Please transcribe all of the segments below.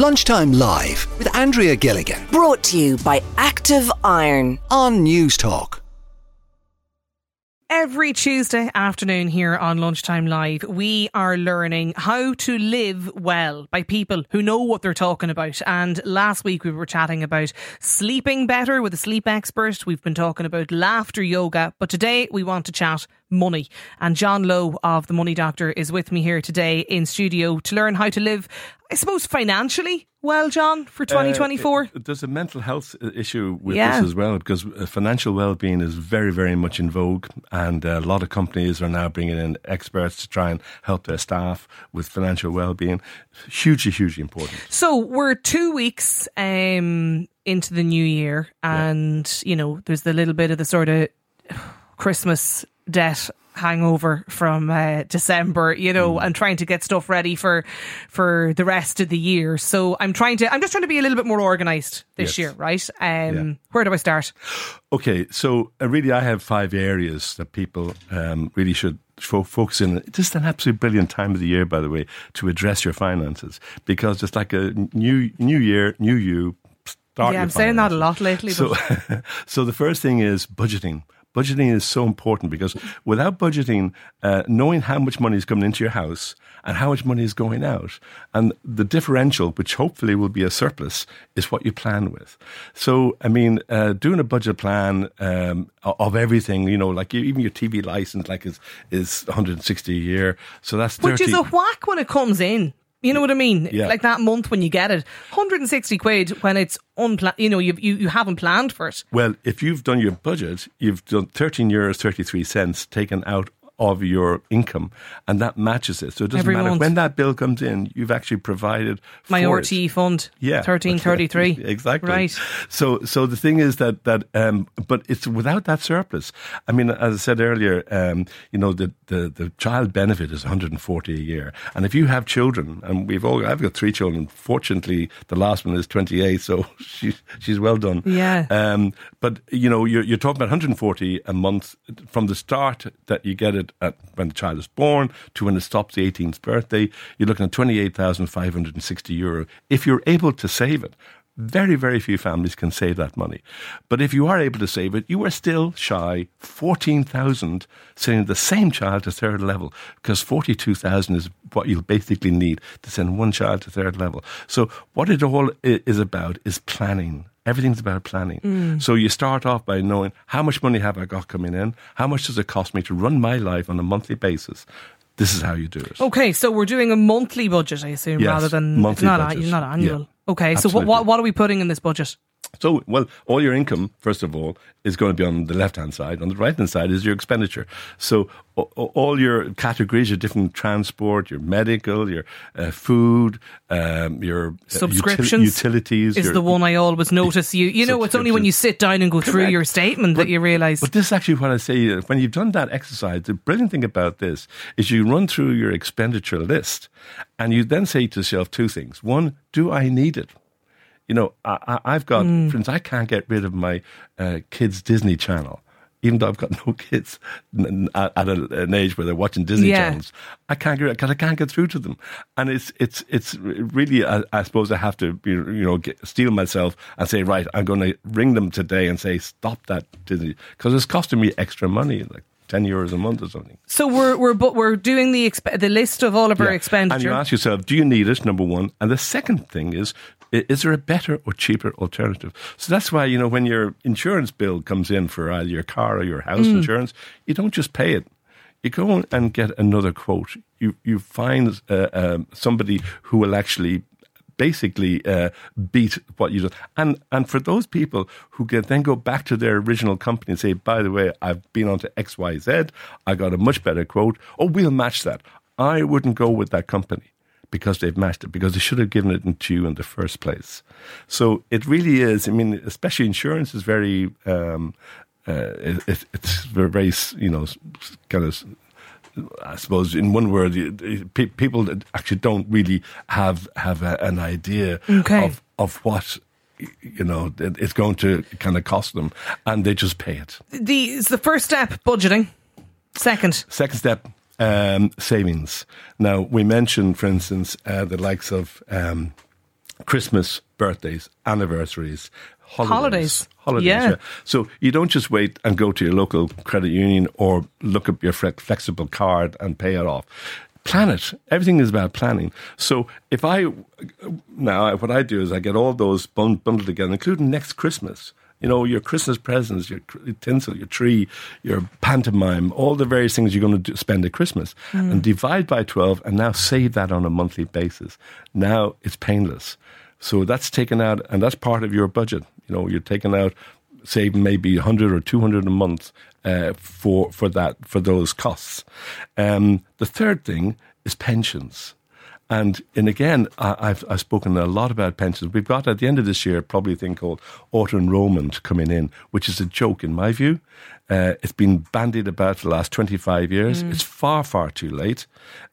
Lunchtime Live with Andrea Gilligan Brought to you by Active Iron. on Newstalk. Every Tuesday afternoon here on Lunchtime Live, we are learning how to live well by people who know what they're talking about. And last week we were chatting about sleeping better with a sleep expert. We've been talking about laughter yoga, but today we want to chat money. And John Lowe of The Money Doctor is with me here today in studio to learn how to live, I suppose, financially well, John, for 2024. Uh, it- there's a mental health issue with Yeah. this as well because uh, financial well-being is very, very much in vogue, and uh, a lot of companies are now bringing in experts to try and help their staff with financial well-being. Hugely, hugely important. So we're two weeks um, into the new year, and you know, there's the little bit of the sort of Christmas debt hangover from uh, December, you know, Mm. and trying to get stuff ready for for the rest of the year. So I'm trying to, I'm just trying to be a little bit more organised this Yes. year, right? Um, Yeah. Where do I start? Okay, so uh, really, I have five areas that people um, really should fo- focus in. Is an absolutely brilliant time of the year, by the way, to address your finances because it's like a new new year, new you. Start yeah, I'm saying that a lot lately. So, so the first thing is budgeting. Budgeting is so important because without budgeting, uh, knowing how much money is coming into your house and how much money is going out, and the differential, which hopefully will be a surplus, is what you plan with. So, I mean, uh, doing a budget plan um, of everything, you know, like even your TV license, like is is 160 a year. So that's 30. which is a whack when it comes in. You know what I mean? Yeah. Like that month when you get it, 160 quid when it's unplanned. You know, you've, you you haven't planned for it. Well, if you've done your budget, you've done 13 euros 33 cents taken out of your income, and that matches it. So it doesn't Every matter month. when that bill comes in, you've actually provided My for it. RTE fund, Yeah, 1333. exactly. Right. So, so the thing is that that, um, but it's without that surplus. I mean, as I said earlier, um, you know, the, the the child benefit is 140 a year, and if you have children, and we've all, I've got three children. Fortunately, the last one is 28, so she's she's well done. Yeah. Um, but you know, you're, you're talking about 140 a month from the start that you get it at when the child is born to when it stops the 18th birthday. You're looking at 28,560 euro if you're able to save it. Very, very few families can save that money. But if you are able to save it, you are still shy 14,000 sending the same child to third level because 42,000 is what you'll basically need to send one child to third level. So what it all is about is planning. Everything's about planning. Mm. So you start off by knowing how much money have I got coming in? How much does it cost me to run my life on a monthly basis? This is how you do it. Okay, so we're doing a monthly budget, I assume, Yes, rather than monthly it's not, budget. a, not annual. Yeah, okay, so what, what what are we putting in this budget? So, well, all your income, first of all, is going to be on the left hand side. On the right hand side is your expenditure. So, all your categories, your different transport, your medical, your uh, food, um, your uh, util- Subscriptions utilities. Is your- the one I always notice. You you know, it's only when you sit down and go through Correct. your statement that you realise. But this is actually what I say. uh, When you've done that exercise, the brilliant thing about this is you run through your expenditure list and you then say to yourself two things. One, do I need it? You know, I, I, I've got, for instance, I can't get rid of my uh, kids' Disney channel. Even though I've got no kids at at a, an age where they're watching Disney Yeah. channels, I can't get because I can't get through to them, and it's it's it's really I, I suppose I have to be, you know get, steel myself and say right I'm going to ring them today and say stop that Disney because it's costing me extra money like ten euros a month or something. so we're we're but we're doing the exp- the list of all of our Yeah. expenditure. And you ask yourself, do you need it? Number one. And the second thing is, is there a better or cheaper alternative? So that's why, you know, when your insurance bill comes in for either your car or your house insurance, you don't just pay it. You go and get another quote. You, you find uh, um, somebody who will actually basically uh, beat what you do. And and for those people who can then go back to their original company and say, by the way, I've been on to X, Y, Z, I got a much better quote. Oh, we'll match that. I wouldn't go with that company because they've matched it because they should have given it to you in the first place. So it really is. I mean, especially insurance is very. Um, uh, it, it, it's very, you know, kind of I suppose, in one word, you- you- pe- people that actually don't really have have a, an idea Okay. of of what you know it's going to kind of cost them, and they just pay it. the is the first step budgeting. Second, Second step, um, savings. Now we mentioned, for instance, uh, the likes of. Um, Christmas, birthdays, anniversaries, holidays. Holidays. Holidays, Yeah. yeah. So you don't just wait and go to your local credit union or look up your flexible card and pay it off. Plan it. Everything is about planning. So if I now what I do is I get all those bundled together, including next Christmas. You know, your Christmas presents, your tinsel, your tree, your pantomime, all the various things you're going to do, spend at Christmas, and divide by 12 and now save that on a monthly basis. Now it's painless. So that's taken out, and that's part of your budget. You know, you're taking out, saving maybe 100 or 200 a month uh, for, for that, for those costs. Um, the third thing is pensions. And and again, I, I've I've spoken a lot about pensions. We've got at the end of this year probably a thing called auto enrollment coming in, which is a joke in my view. Uh, it's been bandied about for the last twenty five years. It's far far too late.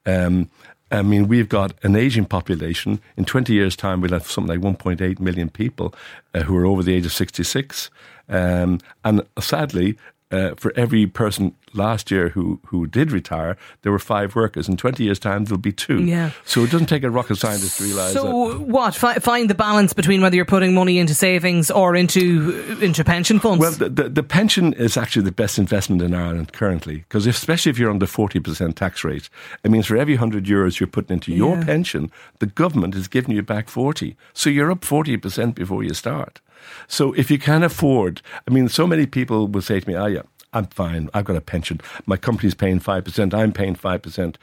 Um, I mean, we've got an aging population. In 20 years' time, we'll have something like 1.8 million people uh, who are over the age of 66. Um, and sadly, uh, for every person last year who, who did retire, there were five workers. In 20 years' time, there'll be two. Yeah. So it doesn't take a rocket scientist to realise that. So what? Fi- find the balance between whether you're putting money into savings or into into pension funds. Well, the, the, the pension is actually the best investment in Ireland currently, because especially if you're on the 40% tax rate, it means for every 100 euros you're putting into your Yeah. pension, the government is giving you back 40. So you're up 40% before you start. So if you can afford, I mean, so many people will say to me, oh, yeah, I'm fine. I've got a pension. My company's paying 5%. I'm paying 5%.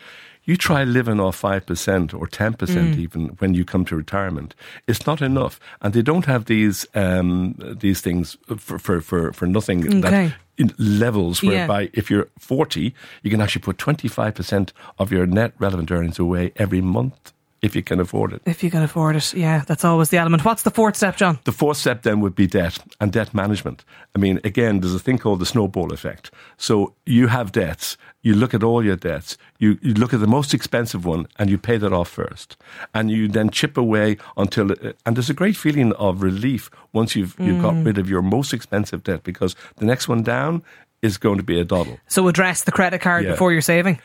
You try living off 5% or 10% even when you come to retirement. It's not enough. And they don't have these, um, these things for, for, for, for nothing Okay. that in levels Yeah. whereby if you're 40, you can actually put 25% of your net relevant earnings away every month if you can afford it. if you can afford it, yeah, that's always the element. What's the fourth step, John? The fourth step then would be debt and debt management. I mean, again, there's a thing called the snowball effect. So you have debts, you look at all your debts, you, you look at the most expensive one and you pay that off first. And you then chip away until, uh, and there's a great feeling of relief once you've, you've got mm. rid of your most expensive debt because the next one down is going to be a doddle. So address the credit card Yeah. before you're saving.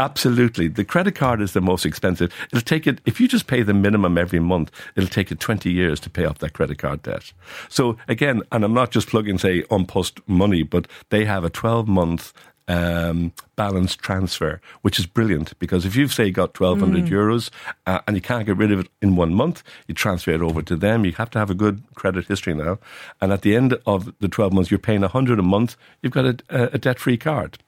Absolutely. The credit card is the most expensive. It'll take it, if you just pay the minimum every month, it'll take you 20 years to pay off that credit card debt. So again, and I'm not just plugging, say, An Post money, but they have a 12 month um, balance transfer, which is brilliant because if you've, say, got 1,200 euros uh, and you can't get rid of it in one month, you transfer it over to them. You have to have a good credit history now. And at the end of the 12 months, you're paying 100 a month, you've got a, a debt free card.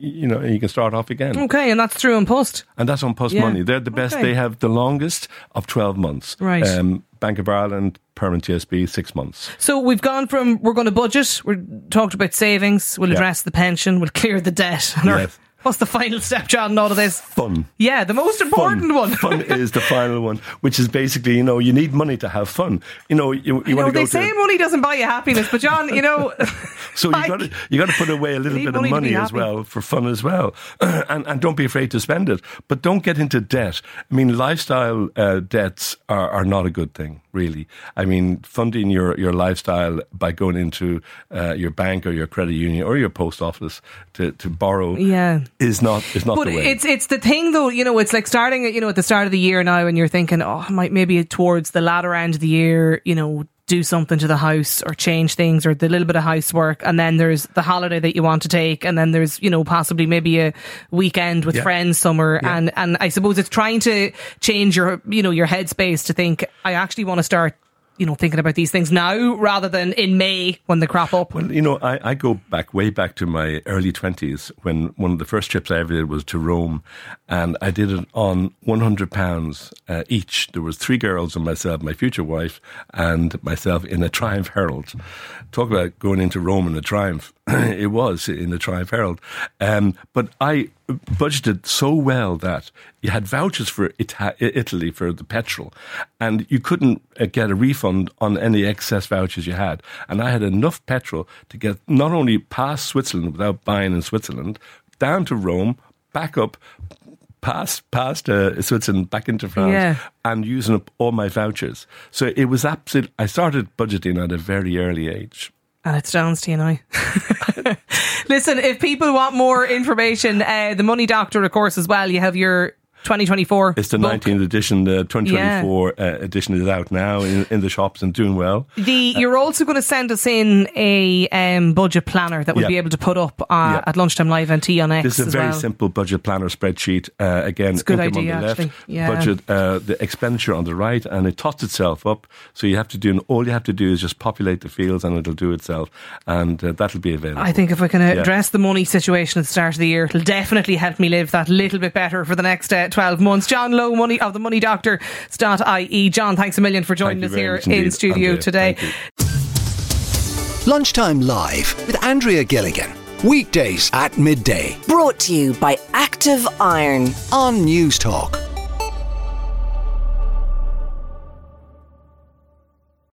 You know, you can start off again. Okay, and that's through An Post. And that's An Post Yeah. Money. They're the best. Okay. They have the longest of 12 months. Right. Um, Bank of Ireland, Permanent TSB, six months. So we've gone from we're going to budget. We're talked about savings. We'll Yeah. address the pension. We'll clear the debt. And Yes. What's the final step, John? In all of this? Fun. Yeah, the most important fun. one. fun is the final one, which is basically, you know, you need money to have fun. You know, you, you want to they go say to. money doesn't buy you happiness, but John, you know, So like- you got to you got to put away a little bit of money as happy. well for fun as well, and and don't be afraid to spend it. But don't get into debt. I mean, lifestyle uh, debts are, are not a good thing, really. I mean, funding your your lifestyle by going into uh, your bank or your credit union or your post office to, to borrow Yeah. Is not is not but the way. it's it's the thing though. You know, it's like starting. You know, at the start of the year now, and you're thinking, oh, I might maybe towards the latter end of the year. You know. Do something to the house or change things or the little bit of housework. And then there's the holiday that you want to take. And then there's, you know, possibly maybe a weekend with Yeah. friends somewhere. Yeah. And, and I suppose it's trying to change your, you know, your headspace to think, I actually want to start, you know, thinking about these things now rather than in May when they crop up. Well, you know, I, I go back way back to my early 20s when one of the first trips I ever did was to Rome and I did it on 100 pounds uh, each. There was three girls and myself, my future wife and myself in a Triumph Herald. Talk about going into Rome in a Triumph. it was in the Triumph Herald. Um, but I budgeted so well that you had vouchers for Ita- Italy for the petrol, and you couldn't uh, get a refund on any excess vouchers you had. And I had enough petrol to get not only past Switzerland without buying in Switzerland, down to Rome, back up. Past past uh, Switzerland, back into France, Yeah. and using up all my vouchers. So it was absolute. I started budgeting at a very early age. And it's Jones to you now. Listen, if people want more information, uh, the Money Doctor, of course, as well. You have your 2024. It's the book. 19th edition. The 2024 uh, edition is out now in, in the shops and doing well. The, you're also going to send us in a um, budget planner that we'll Yeah. be able to put up uh, Yeah. at lunchtime live and T on X. This is a very well. simple budget planner spreadsheet. Uh, again, It's good idea, on the left. Yeah. budget, uh, the expenditure on the right, and it tots itself up. So you have to do, all you have to do is just populate the fields, and it'll do itself, and uh, that'll be available. I think if we can address the money situation at the start of the year, it'll definitely help me live that little bit better for the next uh, 12 months. John Lowe, money of the Money Doctor, ie. John, thanks a million for joining us here in indeed, studio Andrea. today. Lunchtime Live with Andrea Gilligan. Weekdays at midday Brought to you by Active Iron. on Newstalk.